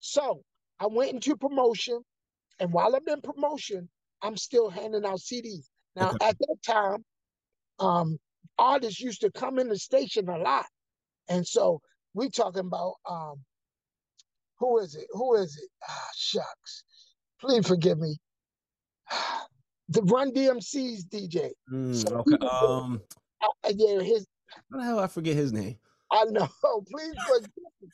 So I went into promotion, and while I'm in promotion, I'm still handing out CDs. Now, Okay. at that time, um, artists used to come in the station a lot, and so we talking about um, who is it? Who is it? Ah, shucks. Please forgive me. The Run DMC's DJ. Mm, So okay. Um, uh, yeah, his. how the hell I forget his name? I know. Please forgive me.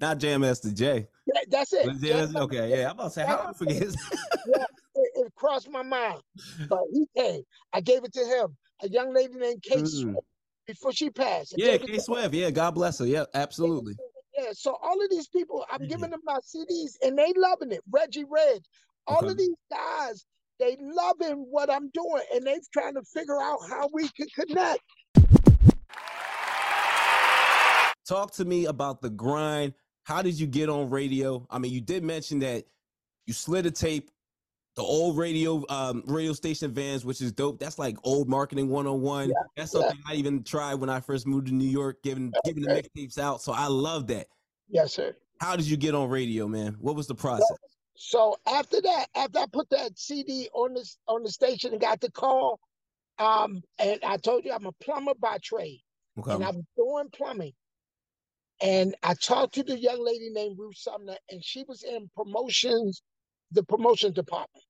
Not Jam Master Jay. That- That's it. Was it- was it- Just- okay, yeah. I'm about to say, how I forget yeah, it, it crossed my mind. But he came. I gave it to him. A young lady named Kate Mm. Swift before she passed. I yeah, it Swift. Yeah, God bless her. Yeah, absolutely. Yeah, so all of these people, I'm giving them my CDs and they loving it. Reggie Red, all Okay. of these guys, they loving what I'm doing and they trying to figure out how we can connect. Talk to me about the grind. How did you get on radio? I mean, you did mention that you slid a tape, the old radio um radio station vans, which is dope. That's like old marketing 101. Yeah, That's yeah. something I even tried when I first moved to New York, giving giving the Okay. mixtapes out. So I love that. Yes, sir. How did you get on radio, man? What was the process? So after that, after I put that CD on this on the station and got the call, um, and I told you I'm a plumber by trade. Okay. and I was doing plumbing. And I talked to the young lady named Ruth Sumner, and she was in promotions, the promotions department.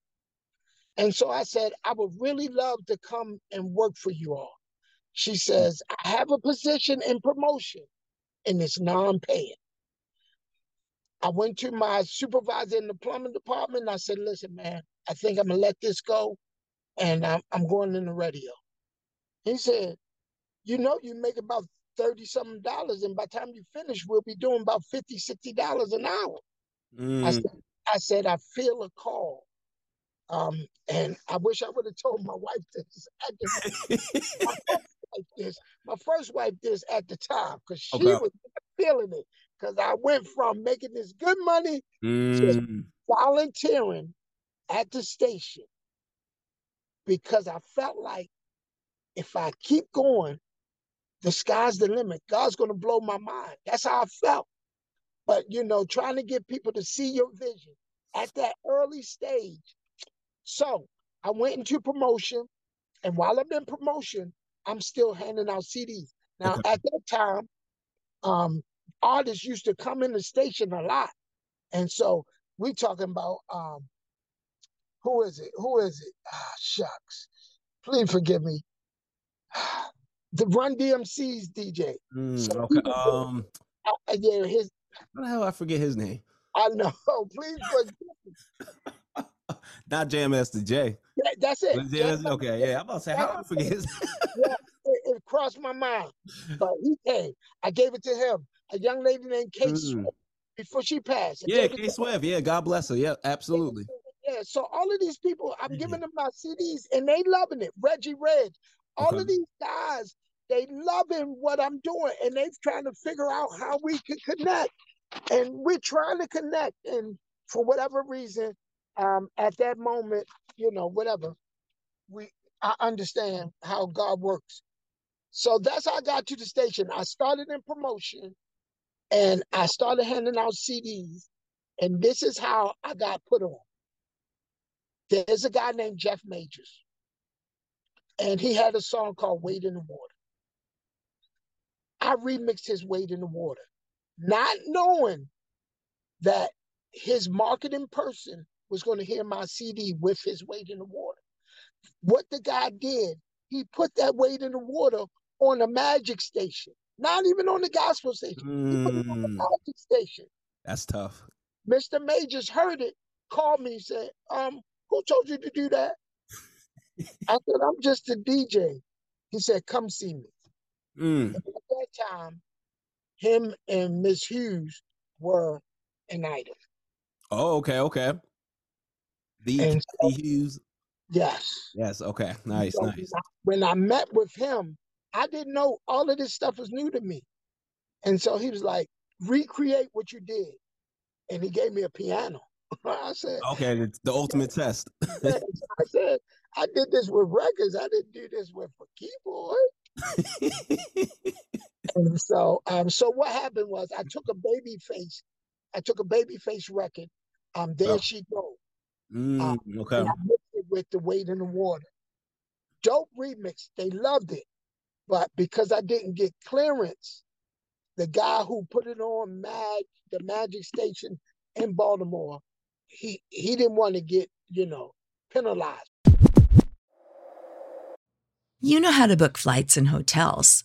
And so I said, I would really love to come and work for you all. She says, I have a position in promotion, and it's non-paying. I went to my supervisor in the plumbing department. And I said, listen, man, I think I'm gonna let this go, and I'm, I'm going in the radio. He said, you know you make about 30 something dollars and by the time you finish we'll be doing about 50 60 dollars an hour. I, Mm, said, I said i feel a call. Um and i wish i would have told my wife this. My first wife this my first wife this at the time because she Okay. was feeling it because i went from making this good money mm, volunteering at the station because I felt like if I keep going, the sky's the limit. God's going to blow my mind. That's how I felt. But, you know, trying to get people to see your vision at that early stage. So I went into promotion. And while I'm in promotion, I'm still handing out CDs. Now, Okay. at that time, um, artists used to come in the station a lot. And so we talking about um, who is it? Who is it? Ah, shucks. Please forgive me. The Run DMC's DJ. mm, So okay. he was doing- Um, Uh, yeah, his. how the hell I forget his name? I know. Please forgive. Not Jam Master Jay. That- That's it. Was it- Jam was it- okay, yeah. I'm about to say, how do I forget his? Yeah, it, it crossed my mind. But he came. I gave it to him. A young lady named Kate Mm. Swift before she passed. I yeah, it Swift. Yeah, God bless her. Yeah, absolutely. Yeah, so all of these people, I'm giving them my CDs and they loving it. Reggie Red, all Okay. of these guys, they loving what I'm doing and they trying to figure out how we can connect. And we're trying to connect. And for whatever reason, um, at that moment, you know, whatever, we I understand how God works. So that's how I got to the station. I started in promotion and I started handing out CDs. And this is how I got put on. There's a guy named Jeff Majors, and he had a song called Wade in the Water. I remixed his Wade in the Water. not knowing that his marketing person was going to hear my CD with his Wade in the water. What the guy did, he put that Wade in the water on a magic station, not even on the gospel station. Mm. He put it on the mm. magic station. That's tough. Mr. Majors heard it, called me, said, um, who told you to do that? I said, I'm just a DJ. He said, come see me. Mm. Time, him and Miss Hughes were an item. Oh, okay, okay. The so, Hughes. Yes. Yes. Okay. Nice. So nice. When I met with him, I didn't know all of this stuff was new to me, and so he was like, "Recreate what you did," and he gave me a piano. I said, "Okay, the, the ultimate test." I said, "I did this with records. I didn't do this with a keyboard." and so, um, so what happened was I took a Babyface, I took a Babyface record. Um, there oh. she go. Mm, um, okay. I mixed it with the Wade in the water. Dope remix. They loved it, but because I didn't get clearance, the guy who put it on Mag, the Magic Station in Baltimore, he he didn't want to get you know penalized. You know how to book flights and hotels.